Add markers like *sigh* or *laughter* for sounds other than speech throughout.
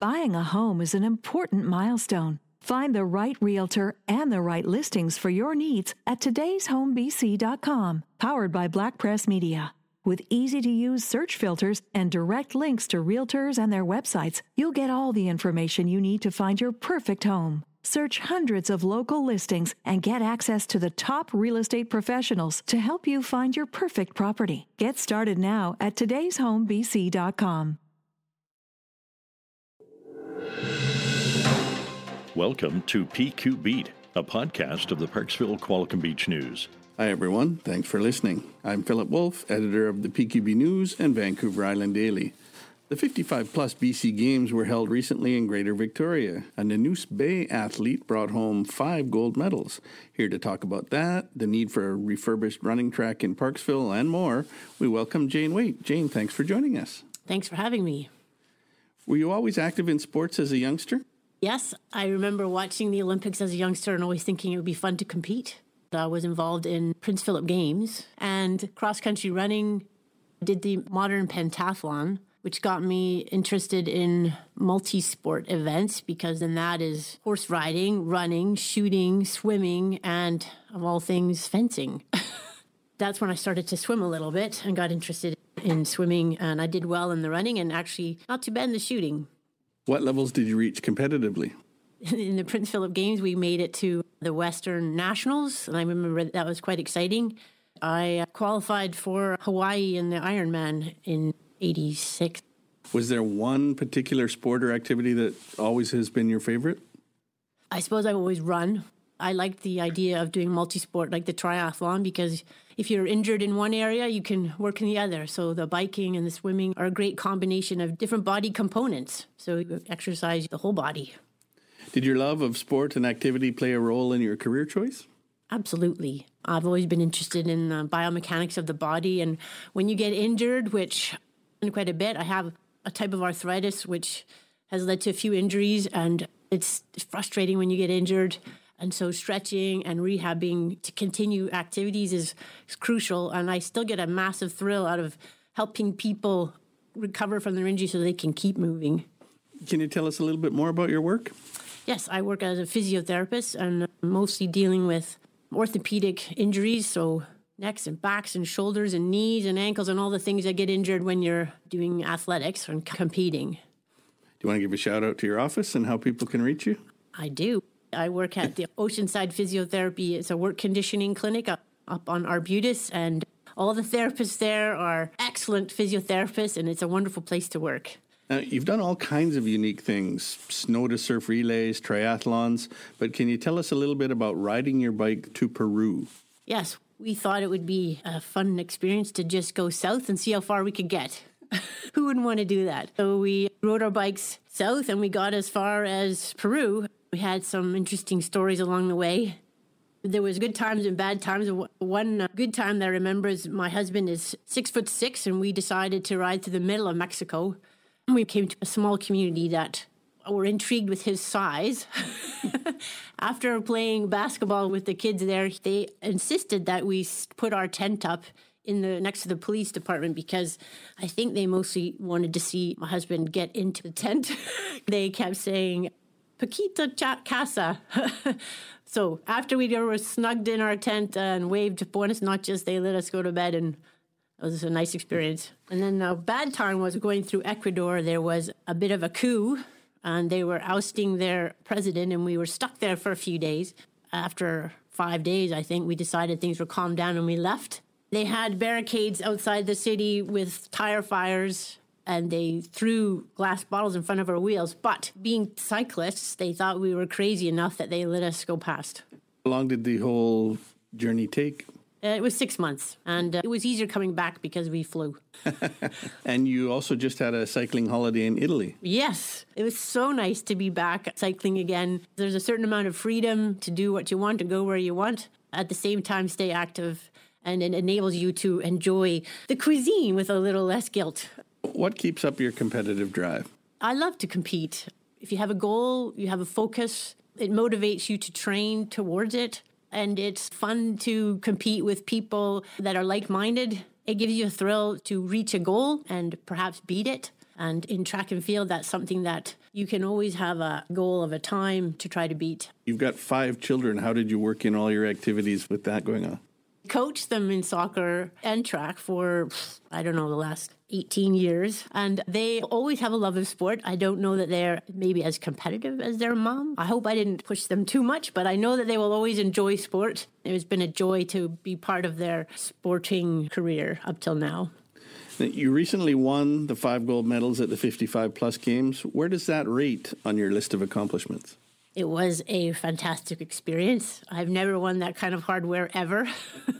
Buying a home is an important milestone. Find the right realtor and the right listings for your needs at today'shomebc.com, powered by Black Press Media. With easy to use search filters and direct links to realtors and their websites, you'll get all the information you need to find your perfect home. Search hundreds of local listings and get access to the top real estate professionals to help you find your perfect property. Get started now at today'shomebc.com. Welcome to PQ Beat, a podcast of the Parksville Qualicum Beach News. Hi, everyone. Thanks for listening. I'm Philip Wolf, editor of the PQB News and Vancouver Island Daily. The 55 plus BC Games were held recently in Greater Victoria. A Nanoose Bay athlete brought home five gold medals. Here to talk about that, the need for a refurbished running track in Parksville, and more, we welcome Jane Waite. Jane, thanks for joining us. Thanks for having me. Were you always active in sports as a youngster? Yes, I remember watching the Olympics as a youngster and always thinking it would be fun to compete. I was involved in Prince Philip Games and cross country running, did the modern pentathlon, which got me interested in multi sport events because then that is horse riding, running, shooting, swimming, and of all things, fencing. *laughs* That's when I started to swim a little bit and got interested in swimming, and I did well in the running and actually not too bad in the shooting. What levels did you reach competitively? *laughs* In the Prince Philip Games, we made it to the Western Nationals, and I remember that was quite exciting. I qualified for Hawaii in the Ironman in 86. Was there one particular sport or activity that always has been your favorite? I suppose I've always run. I liked the idea of doing multi sport like the triathlon because if you're injured in one area, you can work in the other. So the biking and the swimming are a great combination of different body components. So you exercise the whole body. Did your love of sport and activity play a role in your career choice? Absolutely. I've always been interested in the biomechanics of the body. And when you get injured, which quite a bit, I have a type of arthritis which has led to a few injuries. And it's frustrating when you get injured. And so stretching and rehabbing to continue activities is, is crucial. And I still get a massive thrill out of helping people recover from their injury so they can keep moving. Can you tell us a little bit more about your work? Yes, I work as a physiotherapist and mostly dealing with orthopedic injuries, so necks and backs and shoulders and knees and ankles and all the things that get injured when you're doing athletics and competing. Do you want to give a shout out to your office and how people can reach you? I do. I work at the Oceanside Physiotherapy. It's a work conditioning clinic up, up on Arbutus, and all the therapists there are excellent physiotherapists, and it's a wonderful place to work. Now, you've done all kinds of unique things snow to surf relays, triathlons, but can you tell us a little bit about riding your bike to Peru? Yes, we thought it would be a fun experience to just go south and see how far we could get. *laughs* Who wouldn't want to do that? So we rode our bikes south and we got as far as Peru. We had some interesting stories along the way. There was good times and bad times. One uh, good time that I remember is my husband is six foot six, and we decided to ride through the middle of Mexico. We came to a small community that were intrigued with his size. *laughs* After playing basketball with the kids there, they insisted that we put our tent up in the next to the police department because I think they mostly wanted to see my husband get into the tent. *laughs* they kept saying, Paquita cha- casa. *laughs* so after we were snugged in our tent and waved buenas noches, they let us go to bed and it was a nice experience. And then a bad time was going through Ecuador. There was a bit of a coup, and they were ousting their president, and we were stuck there for a few days. After five days, I think we decided things were calmed down, and we left. They had barricades outside the city with tire fires, and they threw glass bottles in front of our wheels. But being cyclists, they thought we were crazy enough that they let us go past. How long did the whole journey take? Uh, it was six months, and uh, it was easier coming back because we flew. *laughs* and you also just had a cycling holiday in Italy. Yes, it was so nice to be back cycling again. There's a certain amount of freedom to do what you want, to go where you want, at the same time, stay active, and it enables you to enjoy the cuisine with a little less guilt. What keeps up your competitive drive? I love to compete. If you have a goal, you have a focus, it motivates you to train towards it and it's fun to compete with people that are like minded. It gives you a thrill to reach a goal and perhaps beat it. And in track and field, that's something that you can always have a goal of a time to try to beat. You've got five children. How did you work in all your activities with that going on? Coached them in soccer and track for, I don't know, the last 18 years. And they always have a love of sport. I don't know that they're maybe as competitive as their mom. I hope I didn't push them too much, but I know that they will always enjoy sport. It has been a joy to be part of their sporting career up till now. You recently won the five gold medals at the 55 plus games. Where does that rate on your list of accomplishments? It was a fantastic experience. I've never won that kind of hardware ever.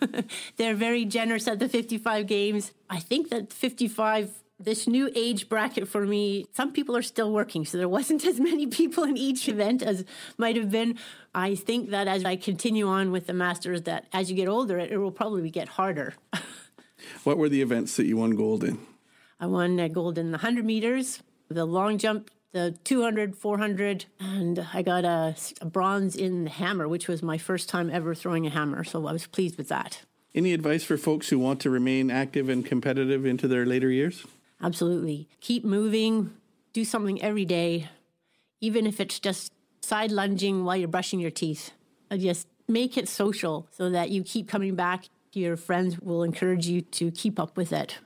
*laughs* They're very generous at the 55 games. I think that 55 this new age bracket for me, some people are still working, so there wasn't *laughs* as many people in each event as might have been. I think that as I continue on with the Masters, that as you get older, it, it will probably get harder. *laughs* what were the events that you won gold in? I won uh, gold in the 100 meters, the long jump the 200, 400, and I got a, a, bronze in the hammer, which was my first time ever throwing a hammer. So I was pleased with that. Any advice for folks who want to remain active and competitive into their later years? Absolutely. Keep moving, do something every day, even if it's just side lunging while you're brushing your teeth. Uh, just make it social so that you keep coming back. Your friends will encourage you to keep up with it.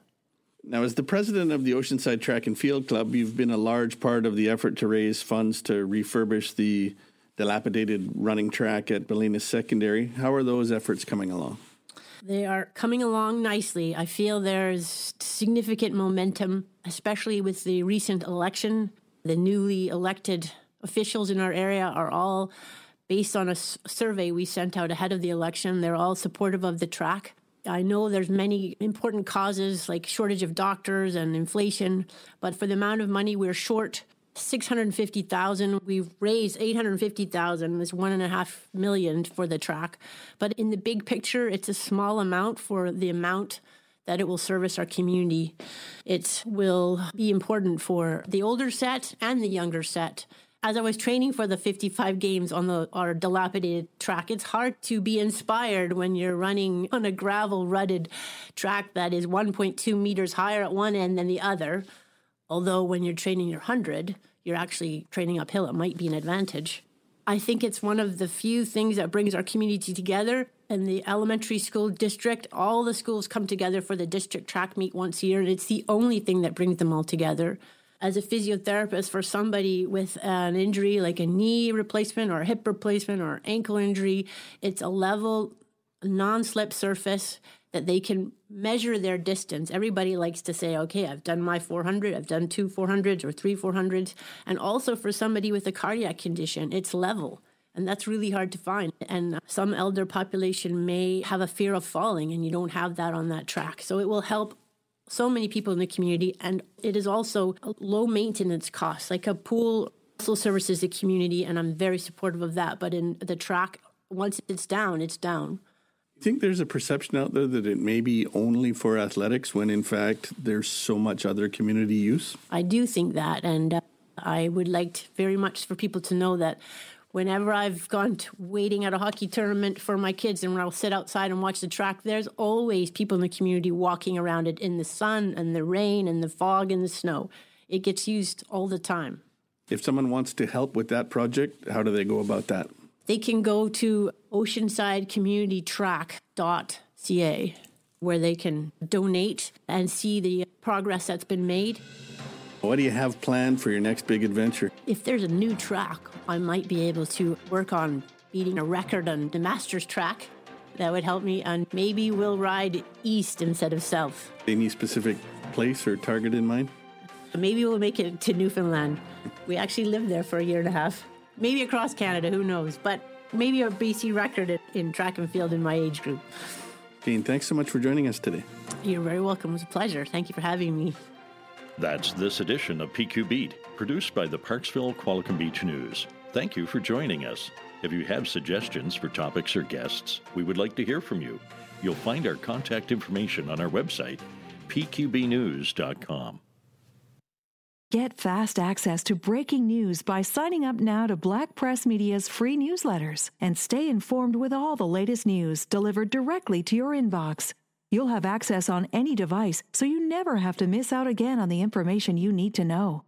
Now, as the president of the Oceanside Track and Field Club, you've been a large part of the effort to raise funds to refurbish the dilapidated running track at Ballenas Secondary. How are those efforts coming along? They are coming along nicely. I feel there's significant momentum, especially with the recent election. The newly elected officials in our area are all based on a survey we sent out ahead of the election. They're all supportive of the track. I know there's many important causes like shortage of doctors and inflation, but for the amount of money we're short, 650,000. We've raised 850,000. It's one and a half million for the track. But in the big picture, it's a small amount for the amount that it will service our community. It will be important for the older set and the younger set as I was training for the 55 games on the our dilapidated track, it's hard to be inspired when you're running on a gravel rutted track that is 1.2 meters higher at one end than the other. Although when you're training your 100, you're actually training uphill. It might be an advantage. I think it's one of the few things that brings our community together. In the elementary school district, all the schools come together for the district track meet once a year, and it's the only thing that brings them all together as a physiotherapist for somebody with an injury like a knee replacement or a hip replacement or ankle injury, it's a level, non slip surface that they can measure their distance. Everybody likes to say, okay, I've done my 400, I've done two 400s or three 400s. And also for somebody with a cardiac condition, it's level. And that's really hard to find. And some elder population may have a fear of falling, and you don't have that on that track. So it will help so many people in the community, and it is also a low maintenance cost. Like a pool also services the community, and I'm very supportive of that. But in the track, once it's down, it's down. I think there's a perception out there that it may be only for athletics when in fact there's so much other community use. I do think that, and uh, I would like very much for people to know that whenever I've gone to waiting at a hockey tournament for my kids and I'll sit outside and watch the track, there's always people in the community walking around it in the sun and the rain and the fog and the snow. It gets used all the time. If someone wants to help with that project, how do they go about that? They can go to oceansidecommunitytrack.ca where they can donate and see the progress that's been made. What do you have planned for your next big adventure? If there's a new track, I might be able to work on beating a record on the Masters track. That would help me, and maybe we'll ride east instead of south. Any specific place or target in mind? Maybe we'll make it to Newfoundland. We actually lived there for a year and a half. Maybe across Canada, who knows? But maybe a BC record in track and field in my age group. Jane, thanks so much for joining us today. You're very welcome. It was a pleasure. Thank you for having me. That's this edition of PQ Beat, produced by the Parksville Qualicum Beach News. Thank you for joining us. If you have suggestions for topics or guests, we would like to hear from you. You'll find our contact information on our website, pqbnews.com. Get fast access to breaking news by signing up now to Black Press Media's free newsletters and stay informed with all the latest news delivered directly to your inbox. You'll have access on any device, so you never have to miss out again on the information you need to know.